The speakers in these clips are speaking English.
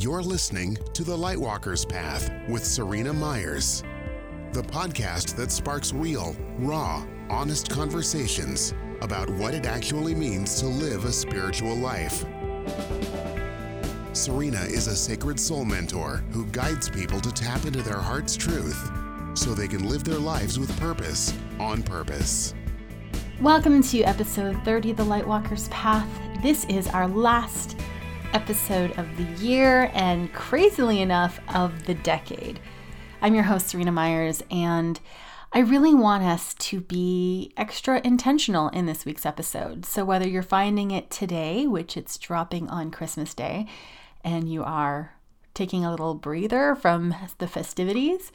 You're listening to The Lightwalker's Path with Serena Myers, the podcast that sparks real, raw, honest conversations about what it actually means to live a spiritual life. Serena is a sacred soul mentor who guides people to tap into their heart's truth so they can live their lives with purpose on purpose. Welcome to episode 30 of The Lightwalker's Path. This is our last episode of the year and crazily enough of the decade. I'm your host, Serena Myers, and I really want us to be extra intentional in this week's episode. So, whether you're finding it today, which it's dropping on Christmas Day, and you are taking a little breather from the festivities,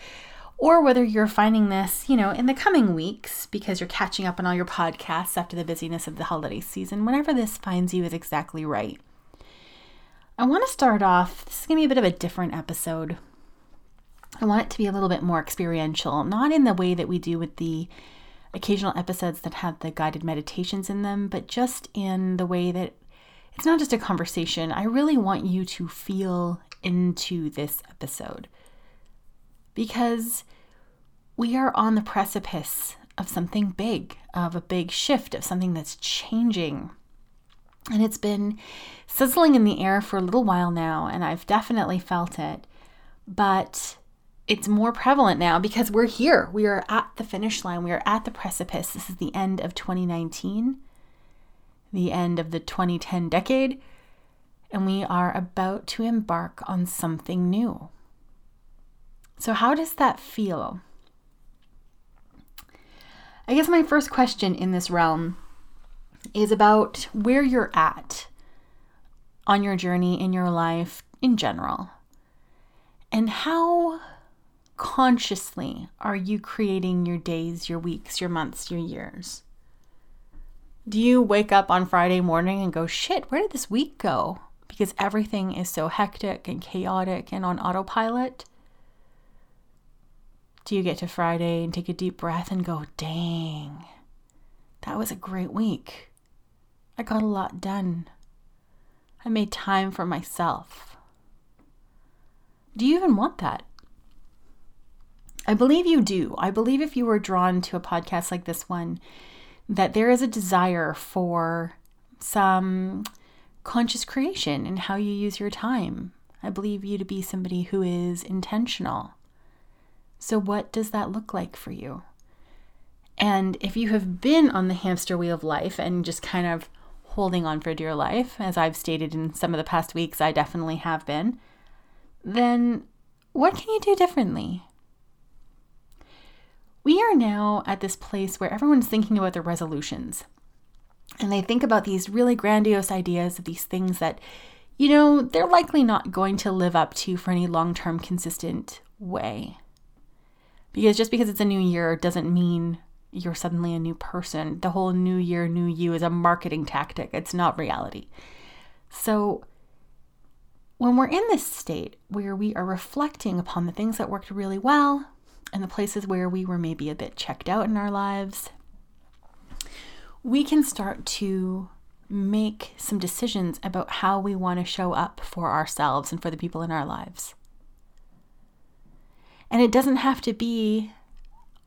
or whether you're finding this, you know, in the coming weeks because you're catching up on all your podcasts after the busyness of the holiday season, whenever this finds you is exactly right. I want to start off, this is going to be a bit of a different episode. I want it to be a little bit more experiential, not in the way that we do with the occasional episodes that have the guided meditations in them, but just in the way that it's not just a conversation. I really want you to feel into this episode because we are on the precipice of something big, of a big shift, of something that's changing. And it's been sizzling in the air for a little while now, and I've definitely felt it. But it's more prevalent now because we're here. We are at the finish line. We are at the precipice. This is the end of 2019, the end of the 2010 decade, and we are about to embark on something new. So, how does that feel? I guess my first question in this realm is about where you're at on your journey in your life in general. And how consciously are you creating your days, your weeks, your months, your years? Do you wake up on Friday morning and go, shit, where did this week go? Because everything is so hectic and chaotic and on autopilot? Do you get to Friday and take a deep breath and go, dang, that was a great week? I got a lot done. I made time for myself. Do you even want that? I believe you do. I believe if you were drawn to a podcast like this one, that there is a desire for some conscious creation in how you use your time. I believe you to be somebody who is intentional. So, what does that look like for you? And if you have been on the hamster wheel of life and just kind of holding on for dear life, as I've stated in some of the past weeks, I definitely have been, then what can you do differently? We are now at this place where everyone's thinking about their resolutions. And they think about these really grandiose ideas of these things that, you know, they're likely not going to live up to for any long term consistent way. Because just because it's a new year doesn't mean you're suddenly a new person. The whole new year, new you is a marketing tactic, it's not reality. So, when we're in this state where we are reflecting upon the things that worked really well and the places where we were maybe a bit checked out in our lives, we can start to make some decisions about how we want to show up for ourselves and for the people in our lives. And it doesn't have to be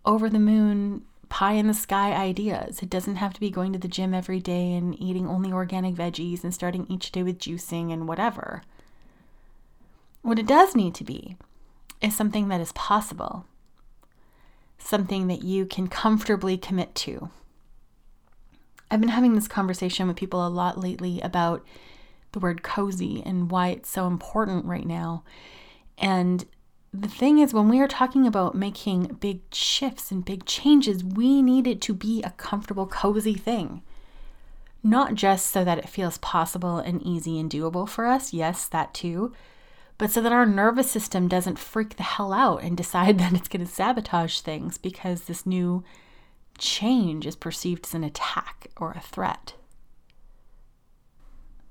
over the moon pie in the sky ideas. It doesn't have to be going to the gym every day and eating only organic veggies and starting each day with juicing and whatever. What it does need to be is something that is possible, something that you can comfortably commit to. I've been having this conversation with people a lot lately about the word cozy and why it's so important right now. And the thing is, when we are talking about making big shifts and big changes, we need it to be a comfortable, cozy thing. Not just so that it feels possible and easy and doable for us, yes, that too, but so that our nervous system doesn't freak the hell out and decide that it's going to sabotage things because this new change is perceived as an attack or a threat.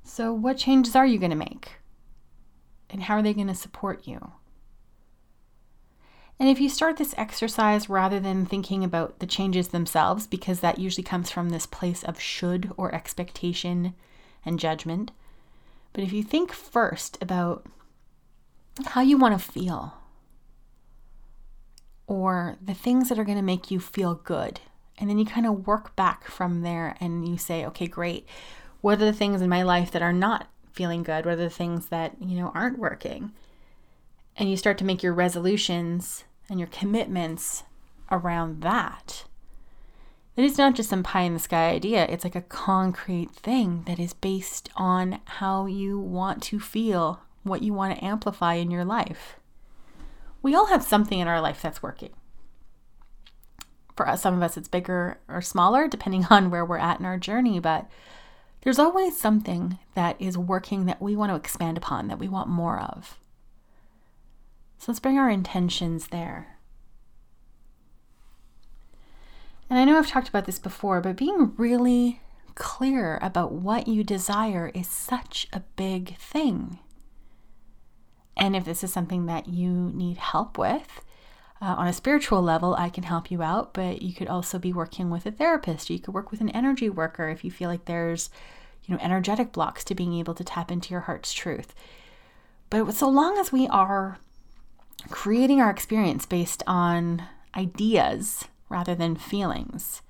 So, what changes are you going to make? And how are they going to support you? And if you start this exercise rather than thinking about the changes themselves, because that usually comes from this place of should or expectation and judgment, but if you think first about how you want to feel or the things that are going to make you feel good. And then you kind of work back from there and you say, okay, great. What are the things in my life that are not feeling good? What are the things that, you know, aren't working? And you start to make your resolutions and your commitments around that. It is not just some pie in the sky idea, it's like a concrete thing that is based on how you want to feel, what you want to amplify in your life. We all have something in our life that's working. For us, some of us, it's bigger or smaller, depending on where we're at in our journey, but there's always something that is working that we want to expand upon, that we want more of. So let's bring our intentions there. And I know I've talked about this before, but being really clear about what you desire is such a big thing. And if this is something that you need help with, uh, on a spiritual level, I can help you out, but you could also be working with a therapist. You could work with an energy worker if you feel like there's, you know, energetic blocks to being able to tap into your heart's truth. But so long as we are creating our experience based on ideas rather than feelings.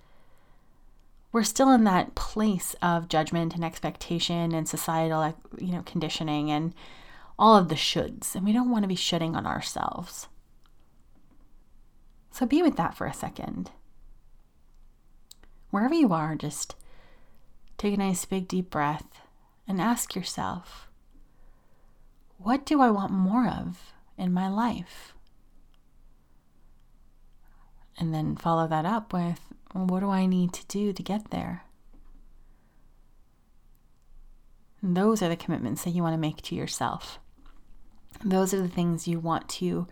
We're still in that place of judgment and expectation and societal, you know, conditioning and all of the shoulds, and we don't want to be shoulding on ourselves. So be with that for a second. Wherever you are, just take a nice big deep breath and ask yourself, what do I want more of in my life? And then follow that up with what do I need to do to get there? And those are the commitments that you want to make to yourself. Those are the things you want to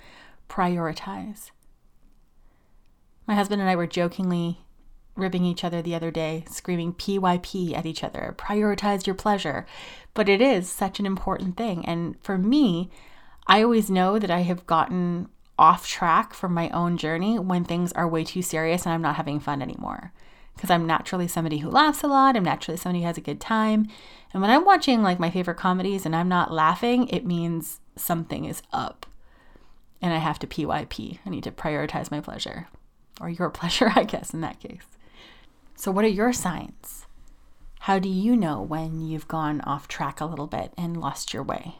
prioritize. My husband and I were jokingly ribbing each other the other day, screaming PYP at each other, prioritize your pleasure. But it is such an important thing. And for me, I always know that I have gotten off track from my own journey when things are way too serious and I'm not having fun anymore. Because I'm naturally somebody who laughs a lot. I'm naturally somebody who has a good time. And when I'm watching like my favorite comedies and I'm not laughing, it means something is up. And I have to PYP. I need to prioritize my pleasure or your pleasure, I guess, in that case. So, what are your signs? How do you know when you've gone off track a little bit and lost your way?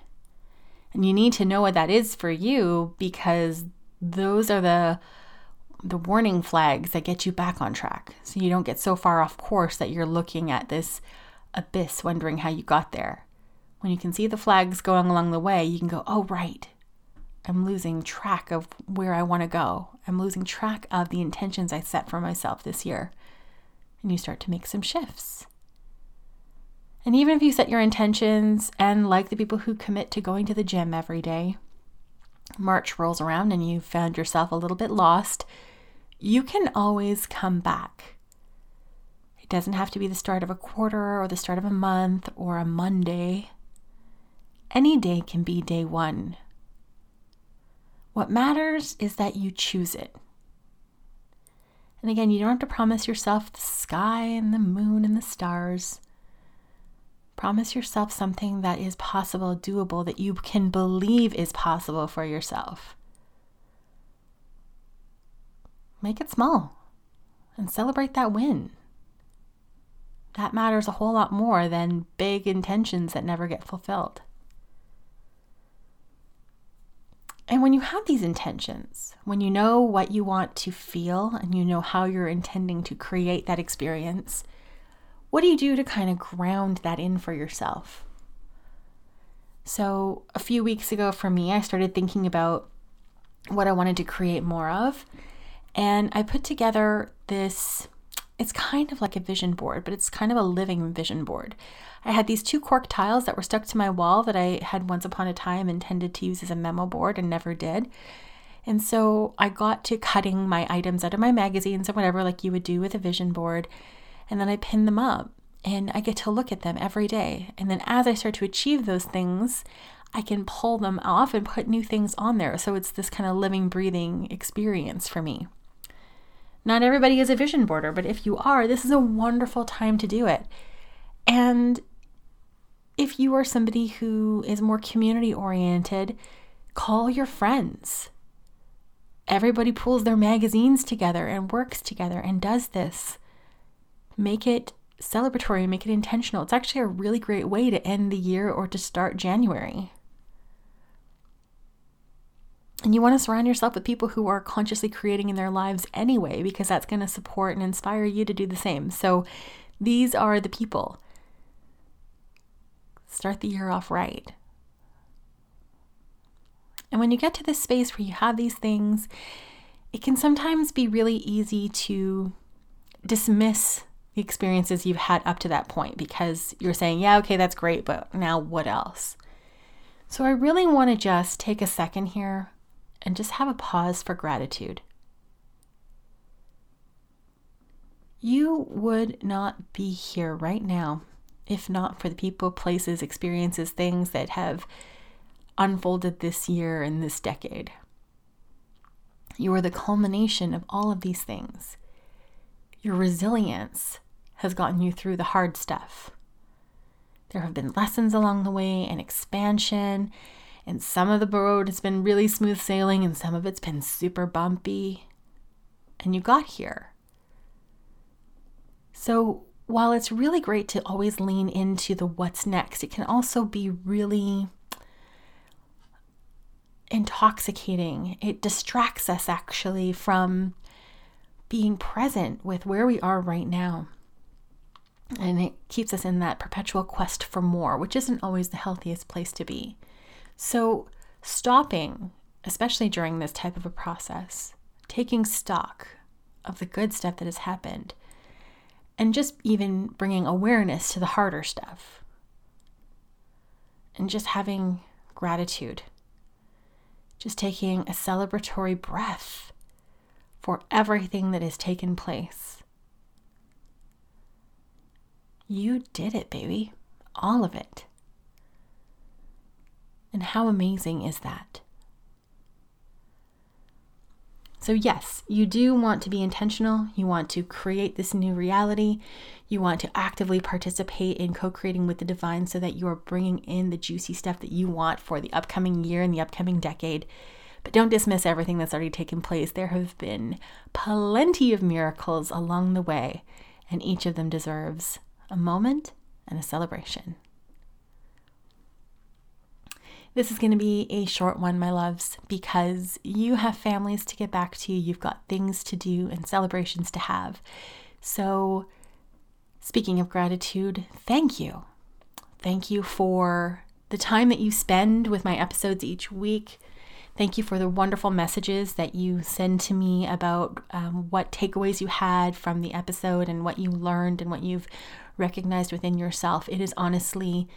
And you need to know what that is for you because those are the the warning flags that get you back on track. So you don't get so far off course that you're looking at this abyss wondering how you got there. When you can see the flags going along the way, you can go, "Oh, right. I'm losing track of where I want to go. I'm losing track of the intentions I set for myself this year." And you start to make some shifts. And even if you set your intentions and like the people who commit to going to the gym every day, March rolls around and you found yourself a little bit lost, you can always come back. It doesn't have to be the start of a quarter or the start of a month or a Monday. Any day can be day one. What matters is that you choose it. And again, you don't have to promise yourself the sky and the moon and the stars. Promise yourself something that is possible, doable, that you can believe is possible for yourself. Make it small and celebrate that win. That matters a whole lot more than big intentions that never get fulfilled. And when you have these intentions, when you know what you want to feel and you know how you're intending to create that experience, what do you do to kind of ground that in for yourself? So, a few weeks ago for me, I started thinking about what I wanted to create more of. And I put together this, it's kind of like a vision board, but it's kind of a living vision board. I had these two cork tiles that were stuck to my wall that I had once upon a time intended to use as a memo board and never did. And so I got to cutting my items out of my magazines and whatever, like you would do with a vision board, and then I pin them up and I get to look at them every day. And then as I start to achieve those things, I can pull them off and put new things on there. So it's this kind of living, breathing experience for me. Not everybody is a vision boarder, but if you are, this is a wonderful time to do it. And if you are somebody who is more community oriented, Call your friends. Everybody pulls their magazines together and works together and does this. Make it celebratory, make it intentional. It's actually a really great way to end the year or to start January. And you want to surround yourself with people who are consciously creating in their lives anyway, because that's going to support and inspire you to do the same. So these are the people. Start the year off right. And when you get to this space where you have these things, it can sometimes be really easy to dismiss the experiences you've had up to that point because you're saying, yeah, okay, that's great, but now what else? So I really want to just take a second here and just have a pause for gratitude. You would not be here right now if not for the people, places, experiences, things that have unfolded this year and this decade. You are the culmination of all of these things. Your resilience has gotten you through the hard stuff. There have been lessons along the way and expansion, and some of the road has been really smooth sailing, and some of it's been super bumpy. And you got here. So, while it's really great to always lean into the what's next, it can also be really intoxicating. It distracts us actually from being present with where we are right now. And it keeps us in that perpetual quest for more, which isn't always the healthiest place to be. So, stopping, especially during this type of a process, taking stock of the good stuff that has happened, and just even bringing awareness to the harder stuff, and just having gratitude just taking a celebratory breath for everything that has taken place. You did it, baby. All of it. And how amazing is that? So, yes, you do want to be intentional. You want to create this new reality. You want to actively participate in co creating with the divine so that you are bringing in the juicy stuff that you want for the upcoming year and the upcoming decade. But don't dismiss everything that's already taken place. There have been plenty of miracles along the way, and each of them deserves a moment and a celebration. This is going to be a short one, my loves, because you have families to get back to, you've got things to do and celebrations to have. So, speaking of gratitude, thank you. Thank you for the time that you spend with my episodes each week. Thank you for the wonderful messages that you send to me about um, what takeaways you had from the episode and what you learned and what you've recognized within yourself. It is honestly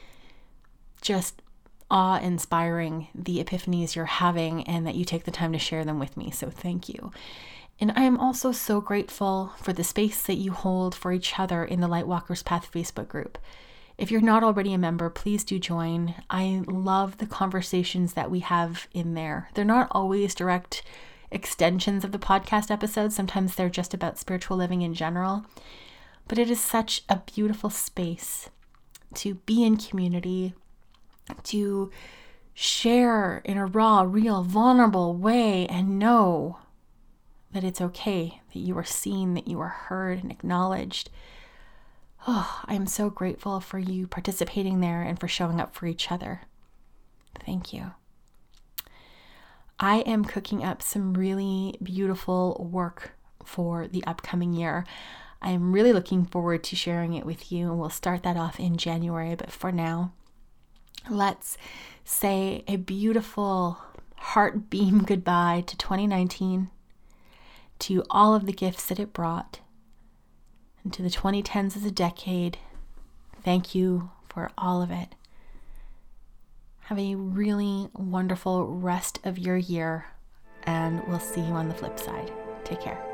just awe inspiring the epiphanies you're having and that you take the time to share them with me. So thank you. And I am also so grateful for the space that you hold for each other in the Lightwalkers Path Facebook group. If you're not already a member, please do join. I love the conversations that we have in there. They're not always direct extensions of the podcast episodes, sometimes they're just about spiritual living in general. But it is such a beautiful space to be in community, to share in a raw, real, vulnerable way and know that it's okay, that you are seen, that you are heard and acknowledged. Oh, I'm so grateful for you participating there and for showing up for each other. Thank you. I am cooking up some really beautiful work for the upcoming year. I am really looking forward to sharing it with you, and we'll start that off in January. But for now, let's say a beautiful heart beam goodbye to 2019, to all of the gifts that it brought, and to the 2010s as a decade. Thank you for all of it. Have a really wonderful rest of your year, and we'll see you on the flip side. Take care.